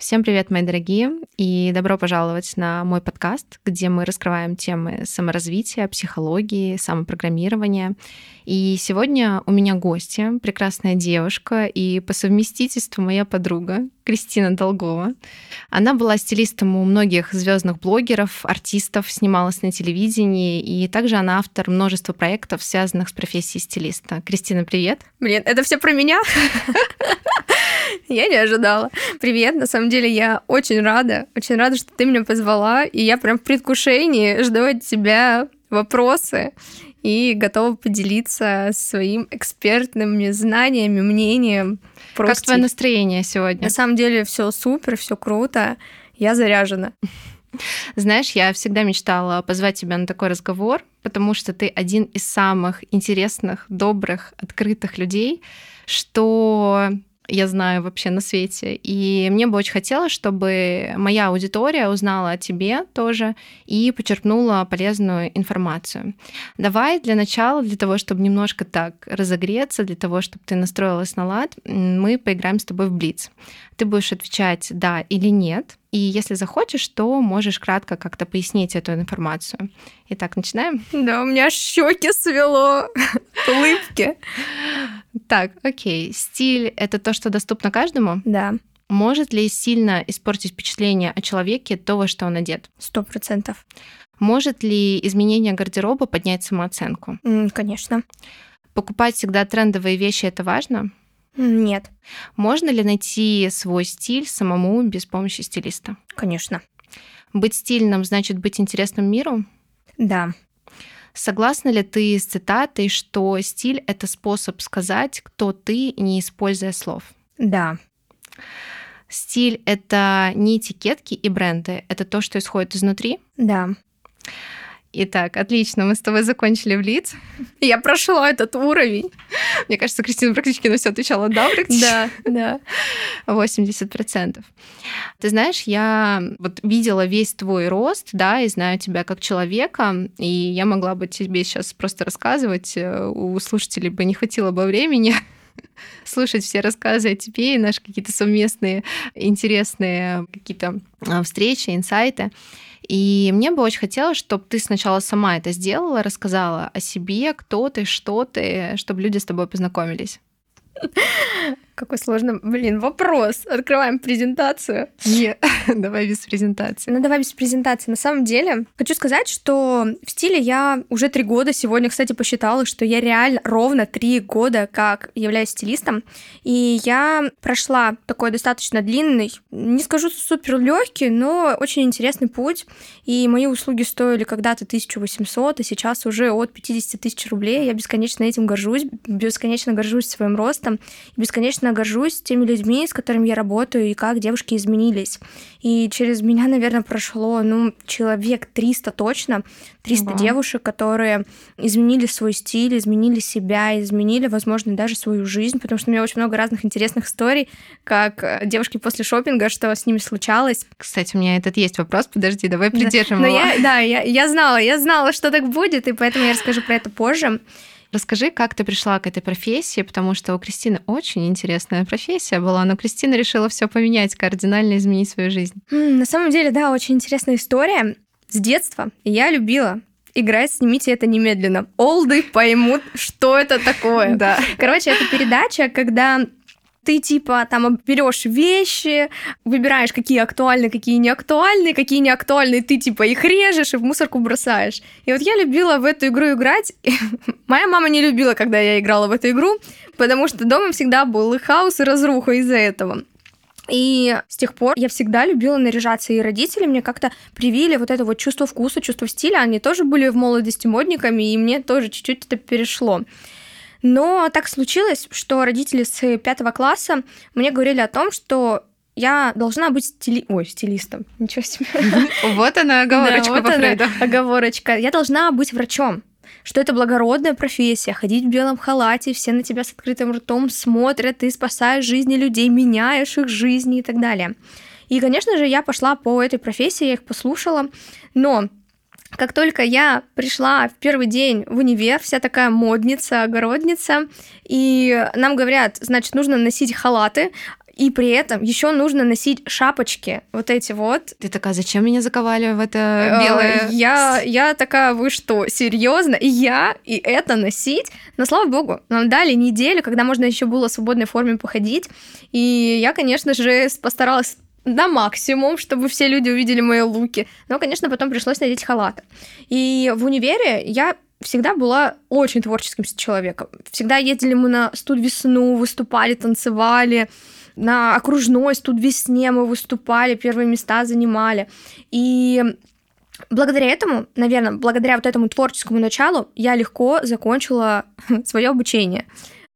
Всем привет, мои дорогие, и добро пожаловать на мой подкаст, где мы раскрываем темы саморазвития, психологии, самопрограммирования. И сегодня у меня гостья, прекрасная девушка и по совместительству моя подруга Кристина Долгова. Она была стилистом у многих звездных блогеров, артистов, снималась на телевидении, и также она автор множества проектов, связанных с профессией стилиста. Кристина, привет. Блин, это все про меня? Я не ожидала. Привет, на самом деле я очень рада, очень рада, что ты меня позвала, и я прям в предвкушении жду от тебя вопросы и готова поделиться своим экспертными знаниями, мнением. Про как твое настроение сегодня? На самом деле все супер, все круто, я заряжена. Знаешь, я всегда мечтала позвать тебя на такой разговор, потому что ты один из самых интересных, добрых, открытых людей, что я знаю вообще на свете. И мне бы очень хотелось, чтобы моя аудитория узнала о тебе тоже и почерпнула полезную информацию. Давай для начала, для того, чтобы немножко так разогреться, для того, чтобы ты настроилась на лад, мы поиграем с тобой в Блиц. Ты будешь отвечать «да» или «нет», и если захочешь, то можешь кратко как-то пояснить эту информацию. Итак, начинаем? Да, у меня щеки свело, улыбки. Так, окей. Стиль — это то, что доступно каждому? Да. Может ли сильно испортить впечатление о человеке то, во что он одет? Сто процентов. Может ли изменение гардероба поднять самооценку? Конечно. Покупать всегда трендовые вещи — это важно? Нет. Можно ли найти свой стиль самому без помощи стилиста? Конечно. Быть стильным значит быть интересным миру? Да. Согласна ли ты с цитатой, что стиль — это способ сказать, кто ты, не используя слов? Да. Стиль — это не этикетки и бренды, это то, что исходит изнутри? Да. Итак, отлично, мы с тобой закончили в лиц. Я прошла этот уровень. Мне кажется, Кристина практически на все отвечала «да». Да, да. 80%. Ты знаешь, я вот видела весь твой рост, да, и знаю тебя как человека, и я могла бы тебе сейчас просто рассказывать, э, у слушателей бы не хватило бы времени, слушать все рассказы о тебе и наши какие-то совместные интересные какие-то а, встречи, инсайты. И мне бы очень хотелось, чтобы ты сначала сама это сделала, рассказала о себе, кто ты, что ты, чтобы люди с тобой познакомились. Какой сложный, блин, вопрос. Открываем презентацию. Нет, давай без презентации. Ну, давай без презентации. На самом деле, хочу сказать, что в стиле я уже три года. Сегодня, кстати, посчитала, что я реально ровно три года как являюсь стилистом. И я прошла такой достаточно длинный, не скажу супер легкий, но очень интересный путь. И мои услуги стоили когда-то 1800, а сейчас уже от 50 тысяч рублей. Я бесконечно этим горжусь, бесконечно горжусь своим ростом, бесконечно действительно горжусь теми людьми, с которыми я работаю, и как девушки изменились. И через меня, наверное, прошло, ну, человек 300 точно, 300 угу. девушек, которые изменили свой стиль, изменили себя, изменили, возможно, даже свою жизнь, потому что у меня очень много разных интересных историй, как э, девушки после шопинга, что с ними случалось. Кстати, у меня этот есть вопрос, подожди, давай придержим да. его. Но я, да, я, я знала, я знала, что так будет, и поэтому я расскажу про это позже. Расскажи, как ты пришла к этой профессии, потому что у Кристины очень интересная профессия была, но Кристина решила все поменять, кардинально изменить свою жизнь. На самом деле, да, очень интересная история. С детства я любила играть «Снимите это немедленно». Олды поймут, что это такое. Да. Короче, это передача, когда ты типа там берешь вещи, выбираешь, какие актуальны, какие не актуальны, какие не актуальны, ты типа их режешь и в мусорку бросаешь. И вот я любила в эту игру играть. Моя мама не любила, когда я играла в эту игру, потому что дома всегда был и хаос, и разруха из-за этого. И с тех пор я всегда любила наряжаться, и родители мне как-то привили вот это вот чувство вкуса, чувство стиля. Они тоже были в молодости модниками, и мне тоже чуть-чуть это перешло. Но так случилось, что родители с пятого класса мне говорили о том, что я должна быть стили... Ой, стилистом. Ничего себе. Вот она, оговорочка по Фрейду. Оговорочка. Я должна быть врачом что это благородная профессия, ходить в белом халате, все на тебя с открытым ртом смотрят, ты спасаешь жизни людей, меняешь их жизни и так далее. И, конечно же, я пошла по этой профессии, я их послушала, но как только я пришла в первый день в универ, вся такая модница, огородница, и нам говорят, значит, нужно носить халаты, и при этом еще нужно носить шапочки, вот эти вот. Ты такая, зачем меня заковали в это э, белое? Я, я такая, вы что, серьезно? И я, и это носить? Но слава богу, нам дали неделю, когда можно еще было в свободной форме походить. И я, конечно же, постаралась на максимум, чтобы все люди увидели мои луки. Но, конечно, потом пришлось надеть халаты. И в универе я всегда была очень творческим человеком. Всегда ездили мы на студ весну, выступали, танцевали. На окружной студ весне мы выступали, первые места занимали. И благодаря этому, наверное, благодаря вот этому творческому началу, я легко закончила свое обучение.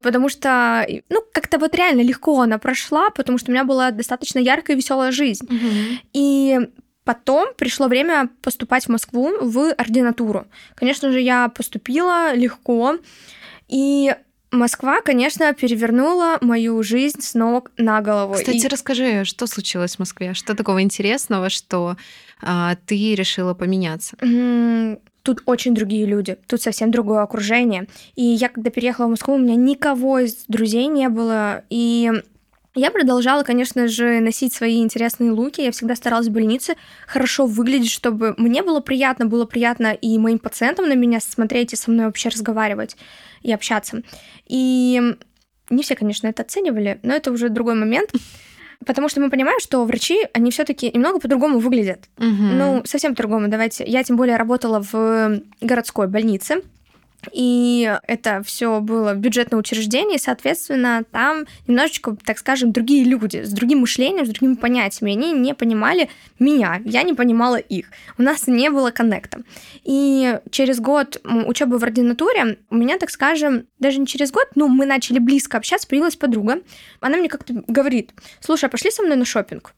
Потому что, ну, как-то вот реально легко она прошла, потому что у меня была достаточно яркая и веселая жизнь. Mm-hmm. И Потом пришло время поступать в Москву в ординатуру. Конечно же, я поступила легко, и Москва, конечно, перевернула мою жизнь с ног на голову. Кстати, и... расскажи, что случилось в Москве? Что такого интересного, что а, ты решила поменяться? Тут очень другие люди, тут совсем другое окружение. И я, когда переехала в Москву, у меня никого из друзей не было, и я продолжала, конечно же, носить свои интересные луки. Я всегда старалась в больнице хорошо выглядеть, чтобы мне было приятно, было приятно и моим пациентам на меня смотреть и со мной вообще разговаривать и общаться. И не все, конечно, это оценивали, но это уже другой момент. Потому что мы понимаем, что врачи, они все-таки немного по-другому выглядят. Угу. Ну, совсем по-другому. Давайте. Я тем более работала в городской больнице. И это все было бюджетное учреждение, и, соответственно, там немножечко, так скажем, другие люди с другим мышлением, с другими понятиями. Они не понимали меня, я не понимала их. У нас не было коннекта. И через год учебы в ординатуре у меня, так скажем, даже не через год, ну, мы начали близко общаться, появилась подруга. Она мне как-то говорит, слушай, а пошли со мной на шопинг.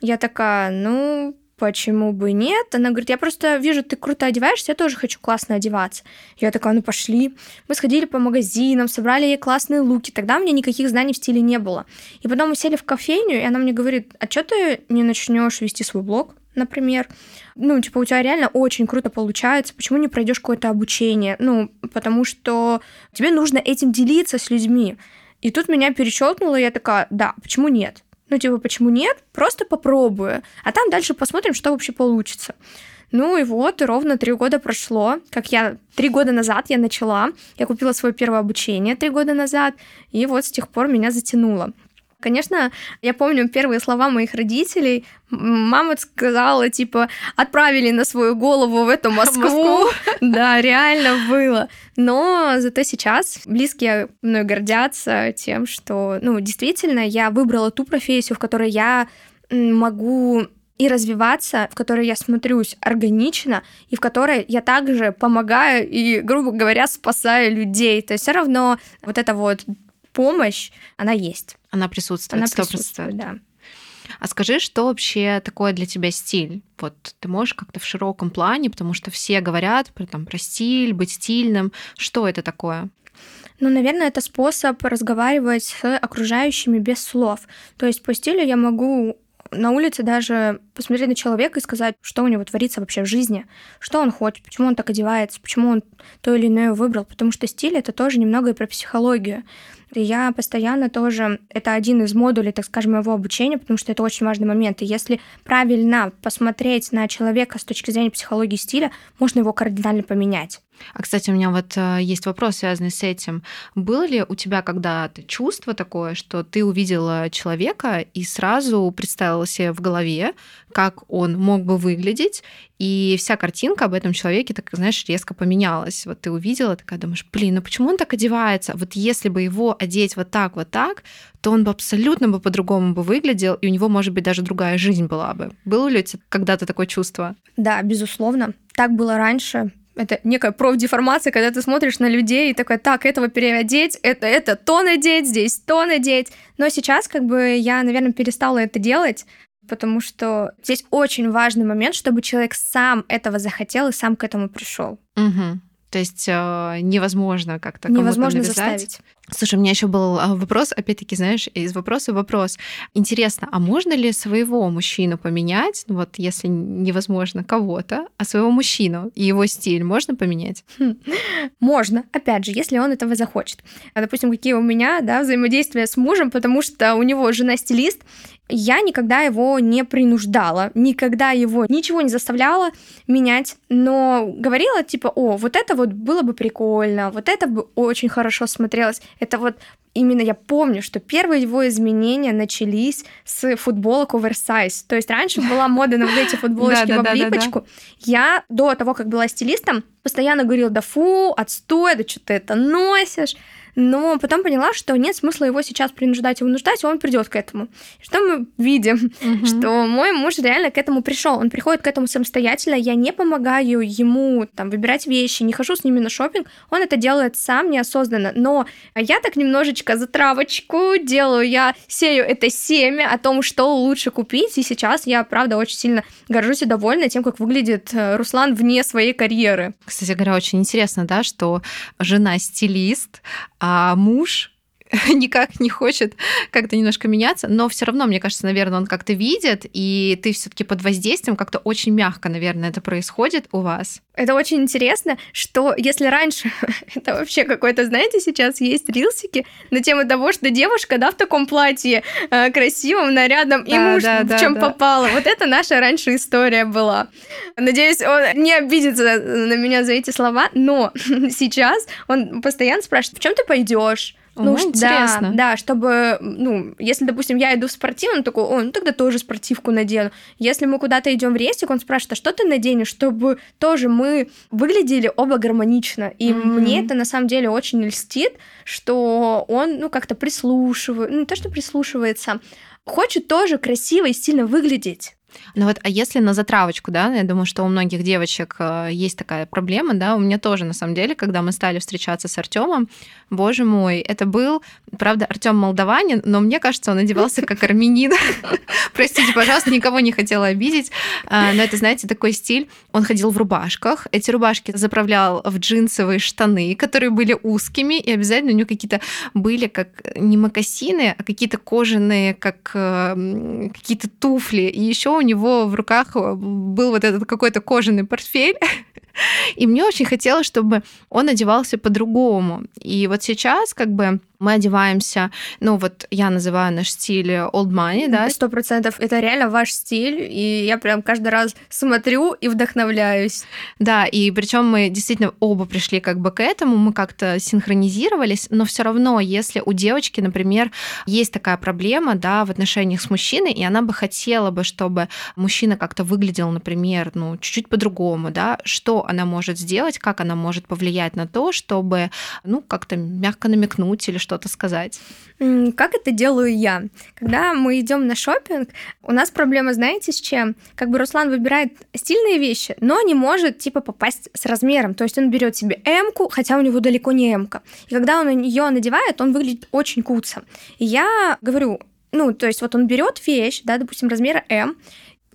Я такая, ну, почему бы нет? Она говорит, я просто вижу, ты круто одеваешься, я тоже хочу классно одеваться. Я такая, ну пошли. Мы сходили по магазинам, собрали ей классные луки. Тогда у меня никаких знаний в стиле не было. И потом мы сели в кофейню, и она мне говорит, а что ты не начнешь вести свой блог? например. Ну, типа, у тебя реально очень круто получается, почему не пройдешь какое-то обучение? Ну, потому что тебе нужно этим делиться с людьми. И тут меня перечелкнуло, и я такая, да, почему нет? Ну, типа, почему нет? Просто попробую. А там дальше посмотрим, что вообще получится. Ну и вот, ровно три года прошло, как я три года назад я начала, я купила свое первое обучение три года назад, и вот с тех пор меня затянуло. Конечно, я помню первые слова моих родителей. Мама сказала, типа, отправили на свою голову в эту Москву. Москву. Да, реально было. Но зато сейчас близкие мной гордятся тем, что, ну, действительно, я выбрала ту профессию, в которой я могу и развиваться, в которой я смотрюсь органично, и в которой я также помогаю и, грубо говоря, спасаю людей. То есть все равно вот это вот помощь, она есть. Она присутствует. Она 100%. присутствует, да. А скажи, что вообще такое для тебя стиль? Вот ты можешь как-то в широком плане, потому что все говорят про, там, про стиль, быть стильным. Что это такое? Ну, наверное, это способ разговаривать с окружающими без слов. То есть по стилю я могу на улице даже посмотреть на человека и сказать, что у него творится вообще в жизни, что он хочет, почему он так одевается, почему он то или иное выбрал, потому что стиль — это тоже немного и про психологию. Я постоянно тоже, это один из модулей, так скажем, моего обучения, потому что это очень важный момент. И если правильно посмотреть на человека с точки зрения психологии стиля, можно его кардинально поменять. А, кстати, у меня вот э, есть вопрос, связанный с этим. Было ли у тебя когда-то чувство такое, что ты увидела человека и сразу представила себе в голове, как он мог бы выглядеть, и вся картинка об этом человеке, так, знаешь, резко поменялась. Вот ты увидела, такая думаешь, блин, ну почему он так одевается? Вот если бы его одеть вот так, вот так, то он бы абсолютно бы по-другому бы выглядел, и у него, может быть, даже другая жизнь была бы. Было ли у тебя когда-то такое чувство? Да, безусловно. Так было раньше это некая профдеформация, когда ты смотришь на людей и такой, так, этого переодеть, это, это то надеть, здесь то надеть. Но сейчас как бы я, наверное, перестала это делать, потому что здесь очень важный момент, чтобы человек сам этого захотел и сам к этому пришел. Угу. То есть э, невозможно как-то невозможно заставить. Слушай, у меня еще был а, вопрос, опять-таки, знаешь, из вопроса вопрос. Интересно, а можно ли своего мужчину поменять, ну вот если невозможно кого-то, а своего мужчину и его стиль можно поменять? Хм. Можно, опять же, если он этого захочет. А, допустим, какие у меня да, взаимодействия с мужем, потому что у него жена стилист, я никогда его не принуждала, никогда его ничего не заставляла менять, но говорила типа, о, вот это вот было бы прикольно, вот это бы очень хорошо смотрелось. Это вот именно я помню, что первые его изменения начались с футболок оверсайз. То есть раньше была мода на вот эти футболочки в облипочку. Я до того, как была стилистом, постоянно говорила, да фу, отстой, да что ты это носишь но потом поняла, что нет смысла его сейчас принуждать и вынуждать, он придет к этому. Что мы видим? Угу. Что мой муж реально к этому пришел. Он приходит к этому самостоятельно, я не помогаю ему там выбирать вещи, не хожу с ними на шопинг, он это делает сам неосознанно. Но я так немножечко за травочку делаю, я сею это семя о том, что лучше купить, и сейчас я, правда, очень сильно горжусь и довольна тем, как выглядит э, Руслан вне своей карьеры. Кстати говоря, очень интересно, да, что жена стилист, а муж никак не хочет как-то немножко меняться, но все равно, мне кажется, наверное, он как-то видит, и ты все-таки под воздействием как-то очень мягко, наверное, это происходит у вас. Это очень интересно, что если раньше, это вообще какой-то, знаете, сейчас есть рилсики на тему того, что девушка, да, в таком платье э, красивом, нарядном, да, и муж да, в чем да. попало. Вот это наша раньше история была. Надеюсь, он не обидится на меня за эти слова, но сейчас он постоянно спрашивает, в чем ты пойдешь? Ну, ну интересно. Да, да, чтобы, ну, если, допустим, я иду в спортив, он такой, о, ну тогда тоже спортивку надену. Если мы куда-то идем в рейсик, он спрашивает, а что ты наденешь, чтобы тоже мы выглядели оба гармонично. И mm-hmm. мне это на самом деле очень льстит, что он, ну, как-то прислушивает, ну, не то, что прислушивается, хочет тоже красиво и стильно выглядеть. Ну вот, а если на затравочку, да, я думаю, что у многих девочек э, есть такая проблема, да, у меня тоже, на самом деле, когда мы стали встречаться с Артемом, боже мой, это был, правда, Артем молдаванин, но мне кажется, он одевался как армянин. Простите, пожалуйста, никого не хотела обидеть, а, но это, знаете, такой стиль. Он ходил в рубашках, эти рубашки заправлял в джинсовые штаны, которые были узкими, и обязательно у него какие-то были как не мокасины, а какие-то кожаные, как э, какие-то туфли, и еще у него в руках э, был вот этот какой-то кожаный портфель, и мне очень хотелось, чтобы он одевался по-другому. И вот сейчас как бы мы одеваемся, ну вот я называю наш стиль old money, да? Сто процентов. Это реально ваш стиль, и я прям каждый раз смотрю и вдохновляюсь. Да, и причем мы действительно оба пришли как бы к этому, мы как-то синхронизировались, но все равно, если у девочки, например, есть такая проблема, да, в отношениях с мужчиной, и она бы хотела бы, чтобы мужчина как-то выглядел, например, ну, чуть-чуть по-другому, да, что она может сделать, как она может повлиять на то, чтобы, ну, как-то мягко намекнуть или что что-то сказать? Как это делаю я? Когда мы идем на шопинг, у нас проблема, знаете, с чем? Как бы Руслан выбирает стильные вещи, но не может типа попасть с размером. То есть он берет себе М-ку, хотя у него далеко не М-ка. И когда он ее надевает, он выглядит очень куца. И я говорю, ну, то есть вот он берет вещь, да, допустим, размера М,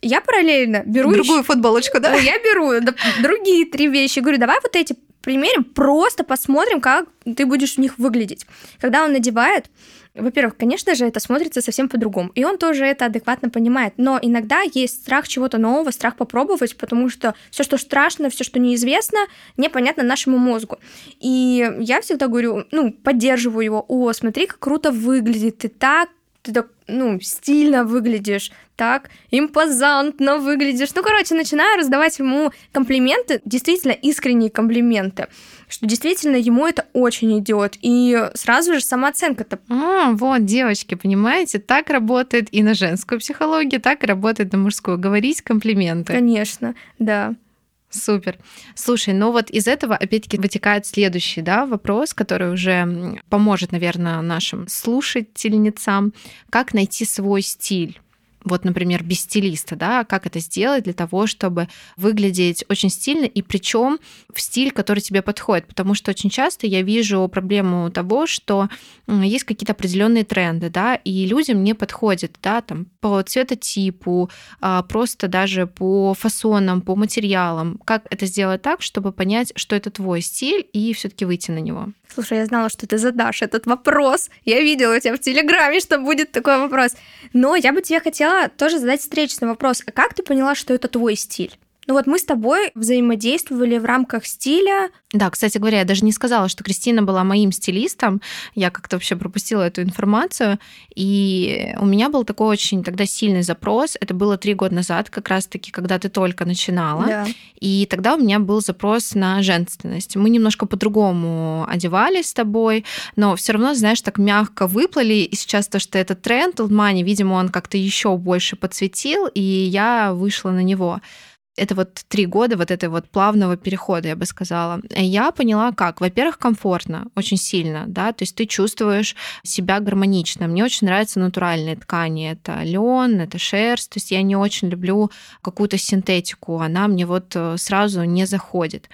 я параллельно беру другую еще... футболочку, да? Я беру другие три вещи, говорю, давай вот эти примерим, просто посмотрим, как ты будешь в них выглядеть. Когда он надевает, во-первых, конечно же, это смотрится совсем по-другому. И он тоже это адекватно понимает. Но иногда есть страх чего-то нового, страх попробовать, потому что все, что страшно, все, что неизвестно, непонятно нашему мозгу. И я всегда говорю, ну, поддерживаю его, о, смотри, как круто выглядит, ты так ты так, ну, стильно выглядишь, так импозантно выглядишь. Ну, короче, начинаю раздавать ему комплименты, действительно искренние комплименты, что действительно ему это очень идет. И сразу же самооценка-то. А, вот, девочки, понимаете, так работает и на женскую психологию, так и работает на мужскую. Говорить комплименты. Конечно, да. Супер. Слушай, ну вот из этого опять-таки вытекает следующий да, вопрос, который уже поможет, наверное, нашим слушательницам. Как найти свой стиль? Вот, например, без стилиста, да, как это сделать для того, чтобы выглядеть очень стильно и причем в стиль, который тебе подходит, потому что очень часто я вижу проблему того, что есть какие-то определенные тренды, да, и людям не подходит, да, там по цветотипу, а, просто даже по фасонам, по материалам. Как это сделать так, чтобы понять, что это твой стиль и все-таки выйти на него? Слушай, я знала, что ты задашь этот вопрос. Я видела у тебя в Телеграме, что будет такой вопрос. Но я бы тебе хотела тоже задать встречный вопрос. А как ты поняла, что это твой стиль? Ну вот мы с тобой взаимодействовали в рамках стиля. Да, кстати говоря, я даже не сказала, что Кристина была моим стилистом. Я как-то вообще пропустила эту информацию. И у меня был такой очень тогда сильный запрос. Это было три года назад, как раз-таки, когда ты только начинала. Да. И тогда у меня был запрос на женственность. Мы немножко по-другому одевались с тобой, но все равно, знаешь, так мягко выплыли. И сейчас то, что это тренд Old Money, видимо, он как-то еще больше подсветил, и я вышла на него это вот три года вот этой вот плавного перехода, я бы сказала. Я поняла, как. Во-первых, комфортно, очень сильно, да, то есть ты чувствуешь себя гармонично. Мне очень нравятся натуральные ткани. Это лен, это шерсть. То есть я не очень люблю какую-то синтетику. Она мне вот э, сразу не заходит.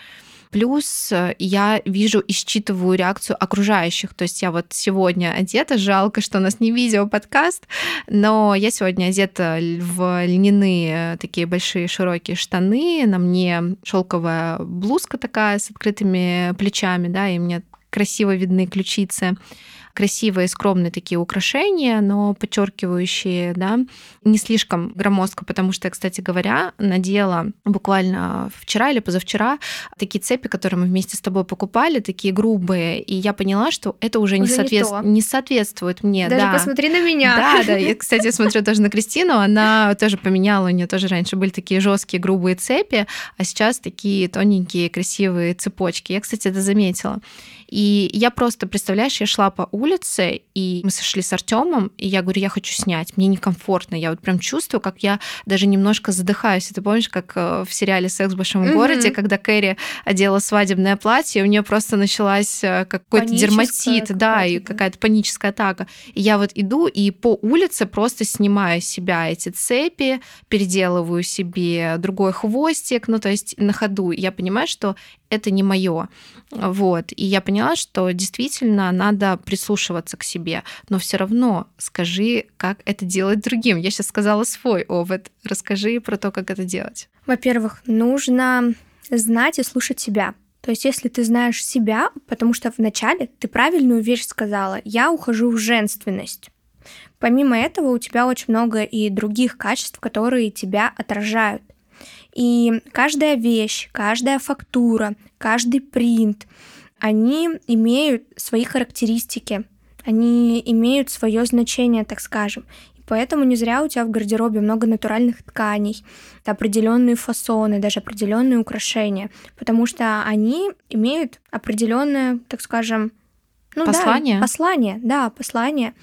Плюс э, я вижу и считываю реакцию окружающих. То есть я вот сегодня одета, жалко, что у нас не видео подкаст, но я сегодня одета в льняные такие большие широкие штаны, на мне шелковая блузка такая с открытыми плечами, да, и мне красиво видны ключицы красивые, скромные такие украшения, но подчеркивающие, да, не слишком громоздко, потому что кстати говоря, надела буквально вчера или позавчера такие цепи, которые мы вместе с тобой покупали, такие грубые, и я поняла, что это уже, уже не, соответств... не, не соответствует мне. Даже да. посмотри на меня. Да, да. Я, кстати, смотрю тоже на Кристину, она тоже поменяла, у нее тоже раньше были такие жесткие грубые цепи, а сейчас такие тоненькие красивые цепочки. Я, кстати, это заметила. И я просто, представляешь, я шла по улице, и мы сошли с Артемом, и я говорю, я хочу снять, мне некомфортно. Я вот прям чувствую, как я даже немножко задыхаюсь. Ты помнишь, как э, в сериале «Секс в большом mm-hmm. городе», когда Кэрри одела свадебное платье, у нее просто началась э, какой-то дерматит, да, и какая-то паническая атака. И я вот иду и по улице просто снимаю с себя эти цепи, переделываю себе другой хвостик, ну то есть на ходу. Я понимаю, что это не мое. Вот. И я поняла, что действительно надо прислушиваться к себе, но все равно скажи, как это делать другим. Я сейчас сказала свой опыт. Расскажи про то, как это делать. Во-первых, нужно знать и слушать себя. То есть, если ты знаешь себя, потому что вначале ты правильную вещь сказала, я ухожу в женственность. Помимо этого, у тебя очень много и других качеств, которые тебя отражают. И каждая вещь, каждая фактура, каждый принт, они имеют свои характеристики, они имеют свое значение, так скажем. И поэтому не зря у тебя в гардеробе много натуральных тканей, определенные фасоны, даже определенные украшения, потому что они имеют определенное, так скажем, ну послание. Да, послание, да, послание.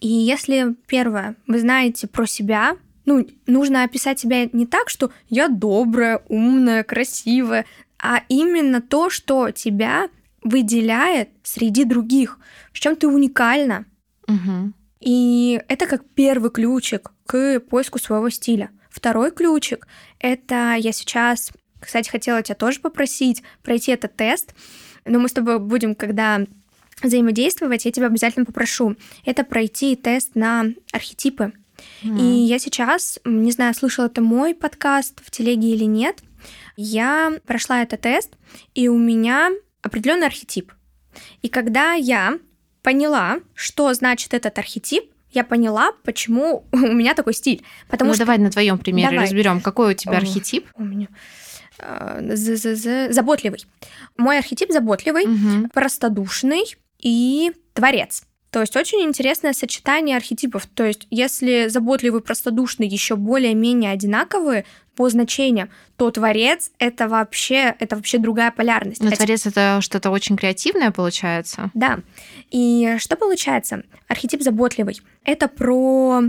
И если первое, вы знаете про себя, ну, нужно описать себя не так, что я добрая, умная, красивая, а именно то, что тебя выделяет среди других, в чем ты уникальна. Угу. И это как первый ключик к поиску своего стиля. Второй ключик — это я сейчас, кстати, хотела тебя тоже попросить пройти этот тест, но мы с тобой будем, когда взаимодействовать, я тебя обязательно попрошу. Это пройти тест на архетипы. И я сейчас, не знаю, слышал это мой подкаст в телеге или нет, я прошла этот тест, и у меня определенный архетип. И когда я поняла, что значит этот архетип, я поняла, почему у меня такой стиль. Потому ну, что... давай на твоем примере давай. разберем, какой у тебя архетип. У меня э, заботливый. Мой архетип заботливый, угу. простодушный и творец. То есть очень интересное сочетание архетипов. То есть если заботливый, простодушный еще более-менее одинаковые по значениям, то творец это вообще это вообще другая полярность. Но творец это что-то очень креативное получается. Да. И что получается? Архетип заботливый. Это про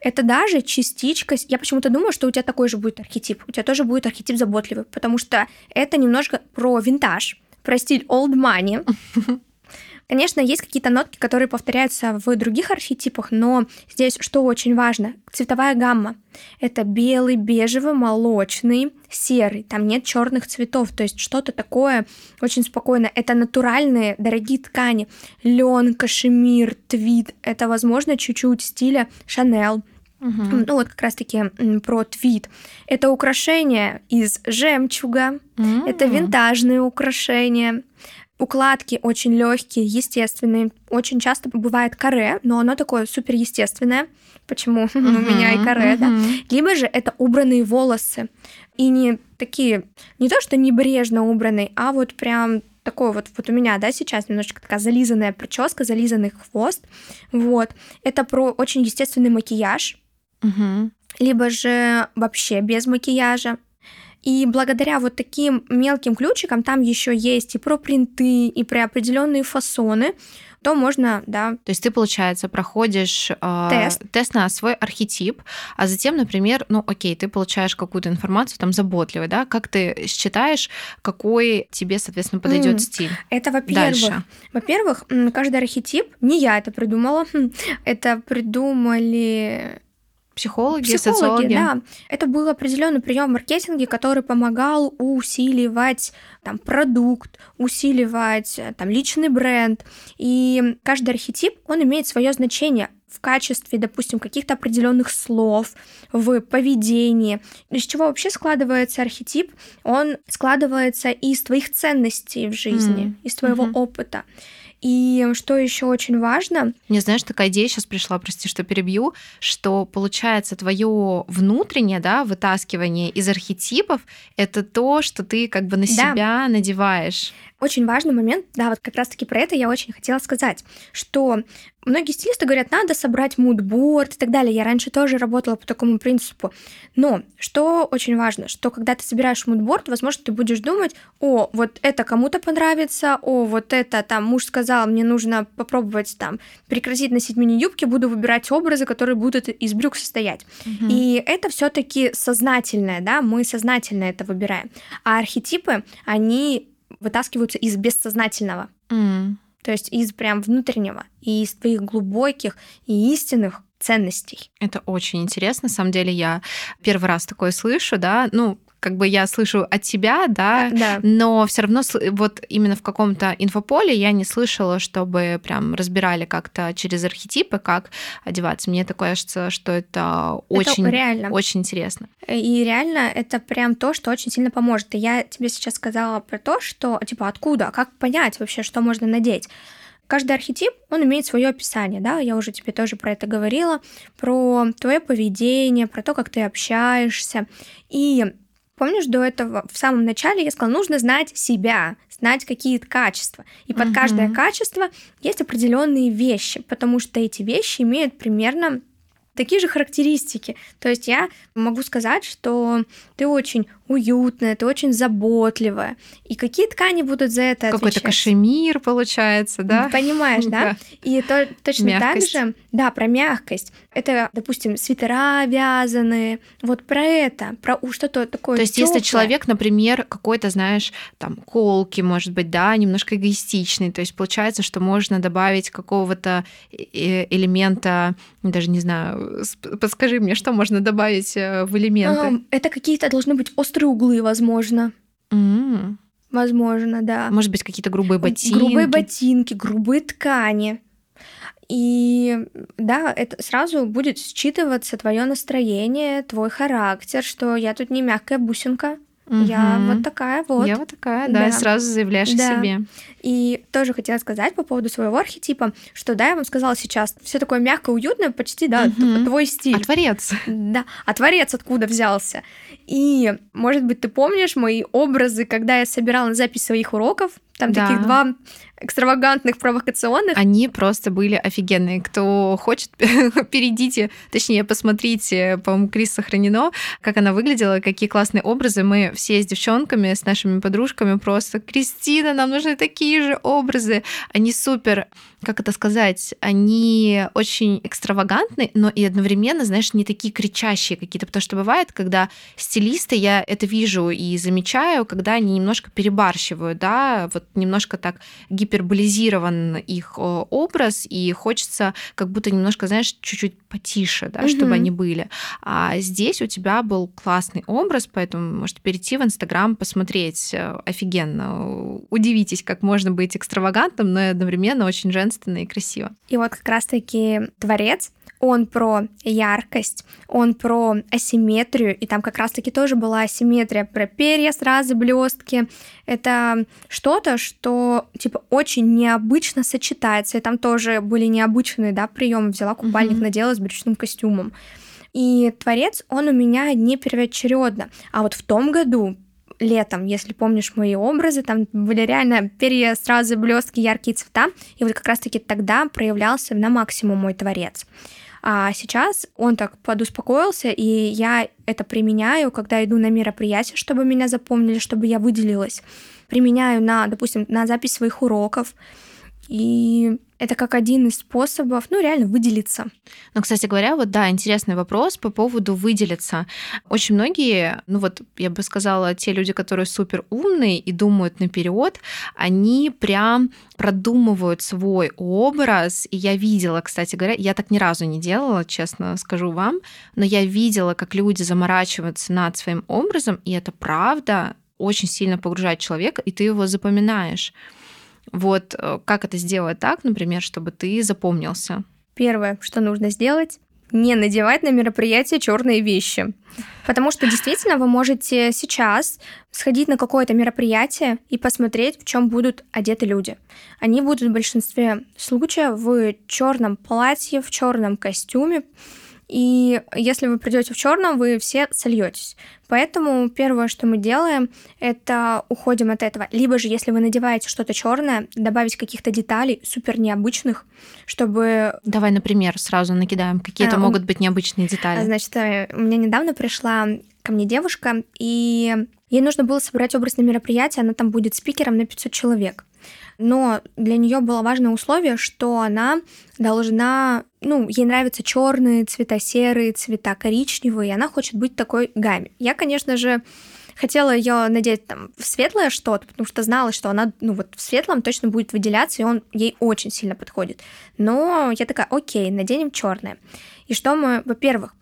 это даже частичка. Я почему-то думаю, что у тебя такой же будет архетип. У тебя тоже будет архетип заботливый, потому что это немножко про винтаж, про стиль old money Конечно, есть какие-то нотки, которые повторяются в других архетипах, но здесь что очень важно? Цветовая гамма. Это белый, бежевый, молочный, серый. Там нет черных цветов, то есть что-то такое очень спокойно. Это натуральные, дорогие ткани. Лен, кашемир, твид. Это, возможно, чуть-чуть стиля Шанель. Угу. Ну вот как раз-таки про твид. Это украшения из жемчуга, mm это винтажные украшения. Укладки очень легкие, естественные. Очень часто бывает каре, но оно такое супер естественное. Почему uh-huh, у меня и каре, да? Либо же это убранные волосы. И не такие, не то что небрежно убранные, а вот прям такой вот, вот у меня, да, сейчас немножечко такая зализанная прическа, зализанный хвост, вот. Это про очень естественный макияж, угу. либо же вообще без макияжа. И благодаря вот таким мелким ключикам там еще есть и про принты, и про определенные фасоны, то можно, да. То есть ты, получается, проходишь э, тест. тест на свой архетип, а затем, например, ну окей, ты получаешь какую-то информацию там заботливой, да, как ты считаешь, какой тебе, соответственно, подойдет mm. стиль? Это, во-первых, во-первых, каждый архетип, не я это придумала, это придумали Психологи, Психологи, социологи. Да. Это был определенный прием в маркетинге, который помогал усиливать там, продукт, усиливать там, личный бренд. И каждый архетип, он имеет свое значение в качестве, допустим, каких-то определенных слов, в поведении. Из чего вообще складывается архетип? Он складывается из твоих ценностей в жизни, mm. из твоего mm-hmm. опыта. И что еще очень важно? Мне, знаешь, такая идея сейчас пришла, прости, что перебью, что получается твое внутреннее, да, вытаскивание из архетипов, это то, что ты как бы на да. себя надеваешь. Очень важный момент, да, вот как раз-таки про это я очень хотела сказать, что многие стилисты говорят, надо собрать мудборд и так далее. Я раньше тоже работала по такому принципу. Но что очень важно, что когда ты собираешь мудборд, возможно, ты будешь думать, о, вот это кому-то понравится, о, вот это там муж сказал, мне нужно попробовать там прекратить носить мини-юбки, буду выбирать образы, которые будут из брюк состоять. Угу. И это все таки сознательное, да, мы сознательно это выбираем. А архетипы, они вытаскиваются из бессознательного. Mm. То есть из прям внутреннего и из твоих глубоких и истинных ценностей. Это очень интересно. На самом деле я первый раз такое слышу, да. Ну, как бы я слышу от тебя, да, да. но все равно вот именно в каком-то инфополе я не слышала, чтобы прям разбирали как-то через архетипы, как одеваться. Мне такое кажется, что это очень, это реально. очень интересно. И реально это прям то, что очень сильно поможет. И я тебе сейчас сказала про то, что типа откуда, как понять вообще, что можно надеть. Каждый архетип, он имеет свое описание, да, я уже тебе тоже про это говорила, про твое поведение, про то, как ты общаешься. И Помнишь, до этого в самом начале я сказала, нужно знать себя, знать какие-то качества. И под угу. каждое качество есть определенные вещи, потому что эти вещи имеют примерно такие же характеристики. То есть я могу сказать, что ты очень уютная, ты очень заботливая. И какие ткани будут за это Какой-то отвечать? кашемир получается, да? Понимаешь, да? И то, точно мягкость. так же, да, про мягкость. Это, допустим, свитера вязаные, вот про это, про что-то такое. То есть, тёплое. если человек, например, какой-то, знаешь, там, колки, может быть, да, немножко эгоистичный, то есть получается, что можно добавить какого-то э, э, элемента, даже не знаю, подскажи мне, что можно добавить э, в элементы? Это какие-то должны быть острые острые углы, возможно. Mm. Возможно, да. Может быть, какие-то грубые ботинки. Грубые ботинки, грубые ткани. И да, это сразу будет считываться твое настроение, твой характер, что я тут не мягкая бусинка. Угу. Я вот такая вот. Я вот такая, да, да. сразу заявляешь да. о себе. И тоже хотела сказать по поводу своего архетипа, что да, я вам сказала сейчас, все такое мягкое, уютное, почти, да, угу. твой стиль. А творец. Да, а творец откуда взялся. И, может быть, ты помнишь мои образы, когда я собирала запись своих уроков, там да. таких два экстравагантных, провокационных. Они просто были офигенные. Кто хочет, перейдите, точнее, посмотрите, по-моему, Крис сохранено, как она выглядела, какие классные образы. Мы все с девчонками, с нашими подружками просто «Кристина, нам нужны такие же образы». Они супер как это сказать, они очень экстравагантны, но и одновременно, знаешь, не такие кричащие какие-то, потому что бывает, когда стилисты, я это вижу и замечаю, когда они немножко перебарщивают, да, вот немножко так гиперболизирован их образ, и хочется как будто немножко, знаешь, чуть-чуть потише, да, mm-hmm. чтобы они были. А здесь у тебя был классный образ, поэтому можете перейти в Инстаграм, посмотреть. Э, офигенно. Удивитесь, как можно быть экстравагантным, но одновременно очень женственно и красиво. И вот как раз-таки творец он про яркость, он про асимметрию, и там как раз-таки тоже была асимметрия про перья, сразу блестки. Это что-то, что типа очень необычно сочетается, и там тоже были необычные, да, приемы. Взяла купальник, mm-hmm. надела с брючным костюмом. И творец, он у меня не первоочередно. А вот в том году летом, если помнишь мои образы, там были реально перья, сразу блестки, яркие цвета, и вот как раз-таки тогда проявлялся на максимум мой творец. А сейчас он так подуспокоился, и я это применяю, когда иду на мероприятия, чтобы меня запомнили, чтобы я выделилась. Применяю на, допустим, на запись своих уроков. И это как один из способов, ну, реально выделиться. Ну, кстати говоря, вот да, интересный вопрос по поводу выделиться. Очень многие, ну вот я бы сказала, те люди, которые супер умные и думают наперед, они прям продумывают свой образ. И я видела, кстати говоря, я так ни разу не делала, честно скажу вам, но я видела, как люди заморачиваются над своим образом, и это правда очень сильно погружает человека, и ты его запоминаешь. Вот э, как это сделать так, например, чтобы ты запомнился? Первое, что нужно сделать, не надевать на мероприятие черные вещи. Потому что действительно вы можете сейчас сходить на какое-то мероприятие и посмотреть, в чем будут одеты люди. Они будут в большинстве случаев в черном платье, в черном костюме, и если вы придете в черном, вы все сольетесь. Поэтому первое, что мы делаем, это уходим от этого. Либо же, если вы надеваете что-то черное, добавить каких-то деталей супер необычных, чтобы... Давай, например, сразу накидаем, какие это а, могут быть необычные детали. Значит, э, меня недавно пришла ко мне девушка, и ей нужно было собрать образ на мероприятие, она там будет спикером на 500 человек но для нее было важное условие, что она должна, ну, ей нравятся черные цвета, серые цвета, коричневые, и она хочет быть такой гамме. Я, конечно же, хотела ее надеть там в светлое что-то, потому что знала, что она, ну вот в светлом точно будет выделяться, и он ей очень сильно подходит. Но я такая, окей, наденем черное. И что мы, во-первых,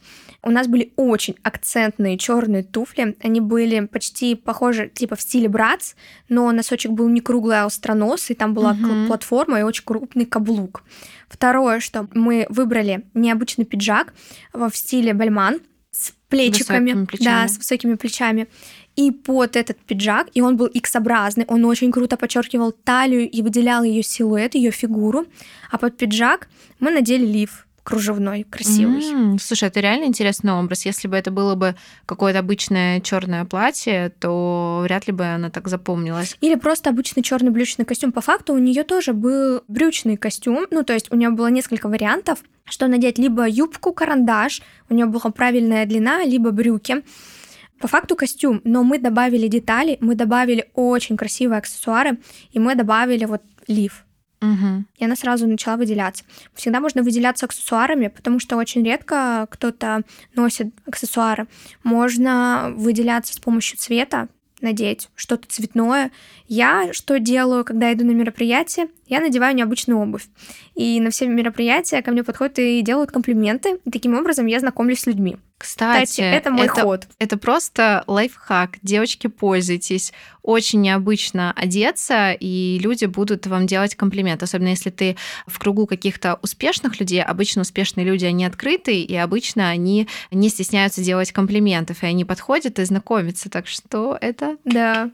у нас были очень акцентные черные туфли. Они были почти похожи, типа в стиле братс, но носочек был не круглый, а остроносый. Там была угу. платформа и очень крупный каблук. Второе, что мы выбрали необычный пиджак в стиле бальман с плечиками, да, с высокими плечами. И под этот пиджак, и он был X-образный, он очень круто подчеркивал талию и выделял ее силуэт, ее фигуру. А под пиджак мы надели лиф кружевной, красивый. Mm, слушай, это реально интересный образ. Если бы это было бы какое-то обычное черное платье, то вряд ли бы она так запомнилась. Или просто обычный черный брючный костюм. По факту у нее тоже был брючный костюм. Ну, то есть у нее было несколько вариантов, что надеть либо юбку, карандаш, у нее была правильная длина, либо брюки. По факту костюм, но мы добавили детали, мы добавили очень красивые аксессуары, и мы добавили вот лиф. Угу. И она сразу начала выделяться. Всегда можно выделяться аксессуарами, потому что очень редко кто-то носит аксессуары. Можно выделяться с помощью цвета, надеть что-то цветное. Я что делаю, когда иду на мероприятие? Я надеваю необычную обувь. И на все мероприятия ко мне подходят и делают комплименты. И таким образом я знакомлюсь с людьми. Кстати, Кстати это мой это, ход. Это просто лайфхак. Девочки, пользуйтесь. Очень необычно одеться, и люди будут вам делать комплимент. Особенно если ты в кругу каких-то успешных людей. Обычно успешные люди, они открытые, и обычно они не стесняются делать комплиментов, и они подходят и знакомятся. Так что это... Да.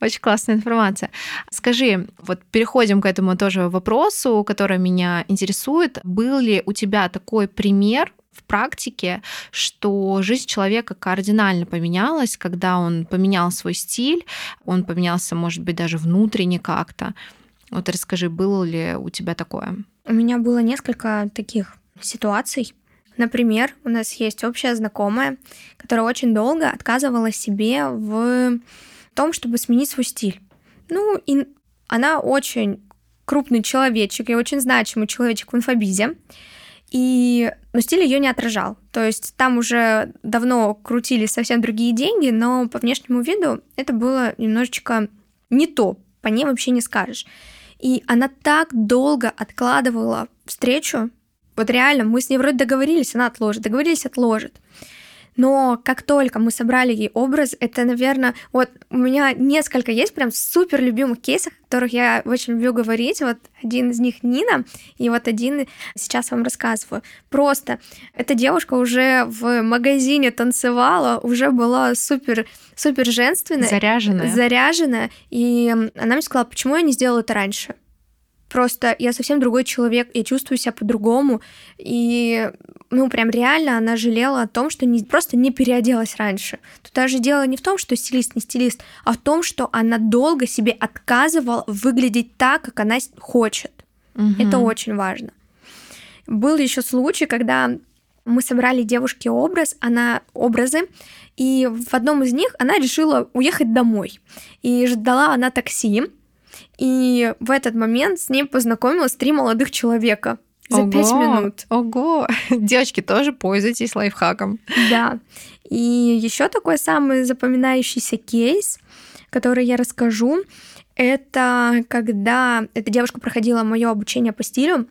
Очень классная информация. Скажи, вот переходим к этому тоже вопросу, который меня интересует. Был ли у тебя такой пример в практике, что жизнь человека кардинально поменялась, когда он поменял свой стиль, он поменялся, может быть, даже внутренне как-то. Вот расскажи, было ли у тебя такое? У меня было несколько таких ситуаций. Например, у нас есть общая знакомая, которая очень долго отказывала себе в том, чтобы сменить свой стиль. Ну, и она очень крупный человечек и очень значимый человечек в инфобизе. И, но стиль ее не отражал. То есть там уже давно крутились совсем другие деньги, но по внешнему виду это было немножечко не то, по ней вообще не скажешь. И она так долго откладывала встречу. Вот реально, мы с ней вроде договорились, она отложит, договорились, отложит. Но как только мы собрали ей образ, это, наверное, вот у меня несколько есть прям супер любимых кейсов, о которых я очень люблю говорить. Вот один из них Нина, и вот один сейчас вам рассказываю. Просто эта девушка уже в магазине танцевала, уже была супер, супер женственная. Заряженная. Заряженная. И она мне сказала, почему я не сделала это раньше? Просто я совсем другой человек, я чувствую себя по-другому. И, ну, прям реально она жалела о том, что не, просто не переоделась раньше. Тут даже дело не в том, что стилист не стилист, а в том, что она долго себе отказывала выглядеть так, как она хочет. Угу. Это очень важно. Был еще случай, когда мы собрали девушке образ, она образы, и в одном из них она решила уехать домой. И ждала она такси, и в этот момент с ней познакомилось три молодых человека за пять минут. Ого! Девочки, тоже пользуйтесь лайфхаком. Да. И еще такой самый запоминающийся кейс, который я расскажу, это когда эта девушка проходила мое обучение по стилю,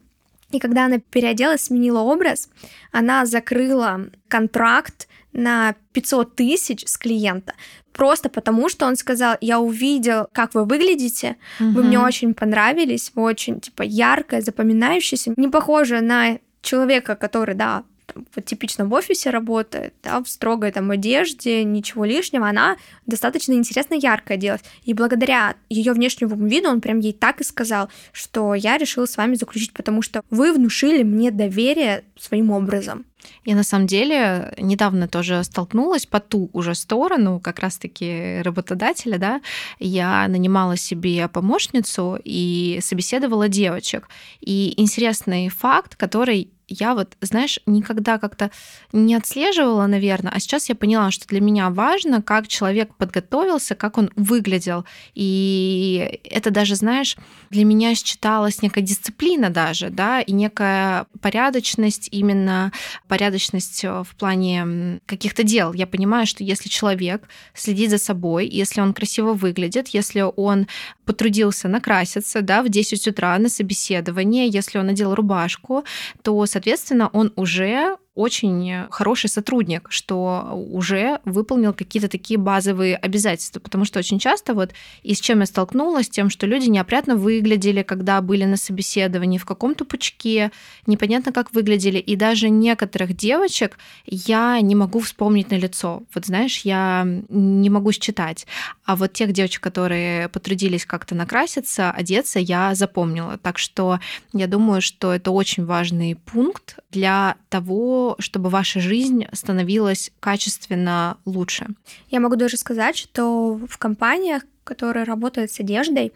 и когда она переоделась, сменила образ, она закрыла контракт на 500 тысяч с клиента, просто потому, что он сказал, я увидел, как вы выглядите, угу. вы мне очень понравились, вы очень, типа, яркая, запоминающаяся, не похожа на человека, который, да, вот типично в офисе работает, да, в строгой там одежде, ничего лишнего, она достаточно интересно яркая делать. И благодаря ее внешнему виду он прям ей так и сказал, что я решила с вами заключить, потому что вы внушили мне доверие своим образом. Я на самом деле недавно тоже столкнулась по ту уже сторону, как раз-таки работодателя, да, я нанимала себе помощницу и собеседовала девочек. И интересный факт, который я вот, знаешь, никогда как-то не отслеживала, наверное, а сейчас я поняла, что для меня важно, как человек подготовился, как он выглядел. И это даже, знаешь, для меня считалась некая дисциплина даже, да, и некая порядочность, именно порядочность в плане каких-то дел. Я понимаю, что если человек следит за собой, если он красиво выглядит, если он потрудился накраситься, да, в 10 утра на собеседование, если он надел рубашку, то, соответственно, он уже очень хороший сотрудник, что уже выполнил какие-то такие базовые обязательства. Потому что очень часто вот и с чем я столкнулась, тем, что люди неопрятно выглядели, когда были на собеседовании, в каком-то пучке, непонятно как выглядели. И даже некоторых девочек я не могу вспомнить на лицо. Вот знаешь, я не могу считать. А вот тех девочек, которые потрудились как-то накраситься, одеться, я запомнила. Так что я думаю, что это очень важный пункт для того, чтобы ваша жизнь становилась качественно лучше? Я могу даже сказать, что в компаниях, которые работают с одеждой,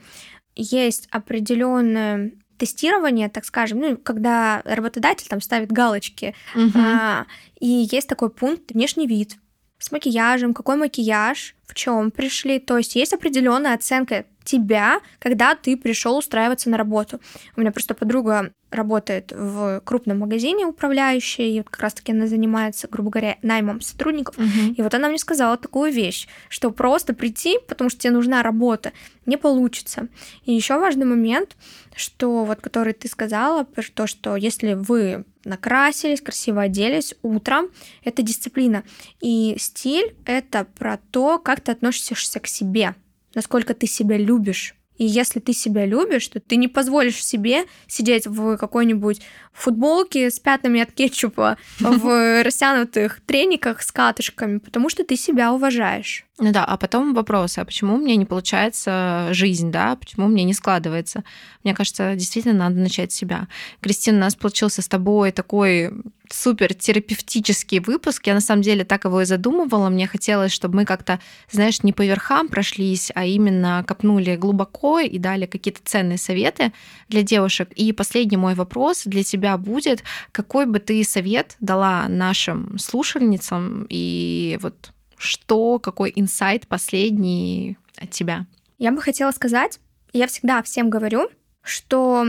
есть определенное тестирование, так скажем, ну, когда работодатель там ставит галочки, угу. а, и есть такой пункт внешний вид с макияжем, какой макияж, в чем пришли, то есть есть определенная оценка тебя, когда ты пришел устраиваться на работу. У меня просто подруга работает в крупном магазине управляющая, и вот как раз-таки она занимается, грубо говоря, наймом сотрудников. Uh-huh. И вот она мне сказала такую вещь, что просто прийти, потому что тебе нужна работа, не получится. И еще важный момент, что вот который ты сказала, то, что если вы накрасились, красиво оделись утром, это дисциплина. И стиль — это про то, как ты относишься к себе, насколько ты себя любишь. И если ты себя любишь, то ты не позволишь себе сидеть в какой-нибудь футболке с пятнами от кетчупа, в растянутых трениках с катышками, потому что ты себя уважаешь. Ну да, а потом вопрос, а почему у меня не получается жизнь, да, почему у меня не складывается? Мне кажется, действительно надо начать с себя. Кристина, у нас получился с тобой такой супер терапевтический выпуск. Я на самом деле так его и задумывала. Мне хотелось, чтобы мы как-то, знаешь, не по верхам прошлись, а именно копнули глубоко и дали какие-то ценные советы для девушек. И последний мой вопрос для тебя будет, какой бы ты совет дала нашим слушательницам и вот что, какой инсайт последний от тебя? Я бы хотела сказать, я всегда всем говорю, что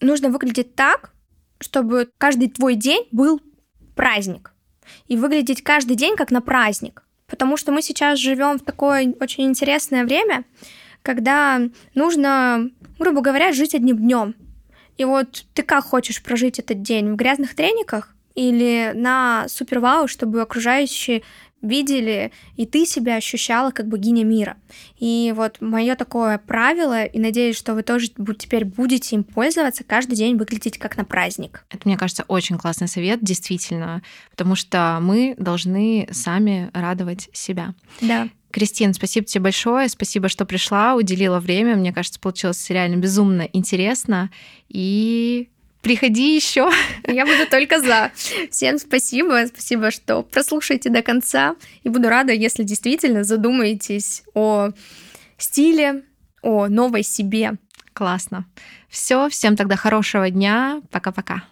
нужно выглядеть так, чтобы каждый твой день был праздник. И выглядеть каждый день как на праздник. Потому что мы сейчас живем в такое очень интересное время, когда нужно, грубо говоря, жить одним днем. И вот ты как хочешь прожить этот день? В грязных трениках или на супервау, чтобы окружающие видели, и ты себя ощущала как богиня мира. И вот мое такое правило, и надеюсь, что вы тоже теперь будете им пользоваться, каждый день выглядеть как на праздник. Это, мне кажется, очень классный совет, действительно, потому что мы должны сами радовать себя. Да. Кристин, спасибо тебе большое, спасибо, что пришла, уделила время. Мне кажется, получилось реально безумно интересно. И Приходи еще. Я буду только за. Всем спасибо. Спасибо, что прослушаете до конца. И буду рада, если действительно задумаетесь о стиле, о новой себе. Классно. Все, всем тогда хорошего дня. Пока-пока.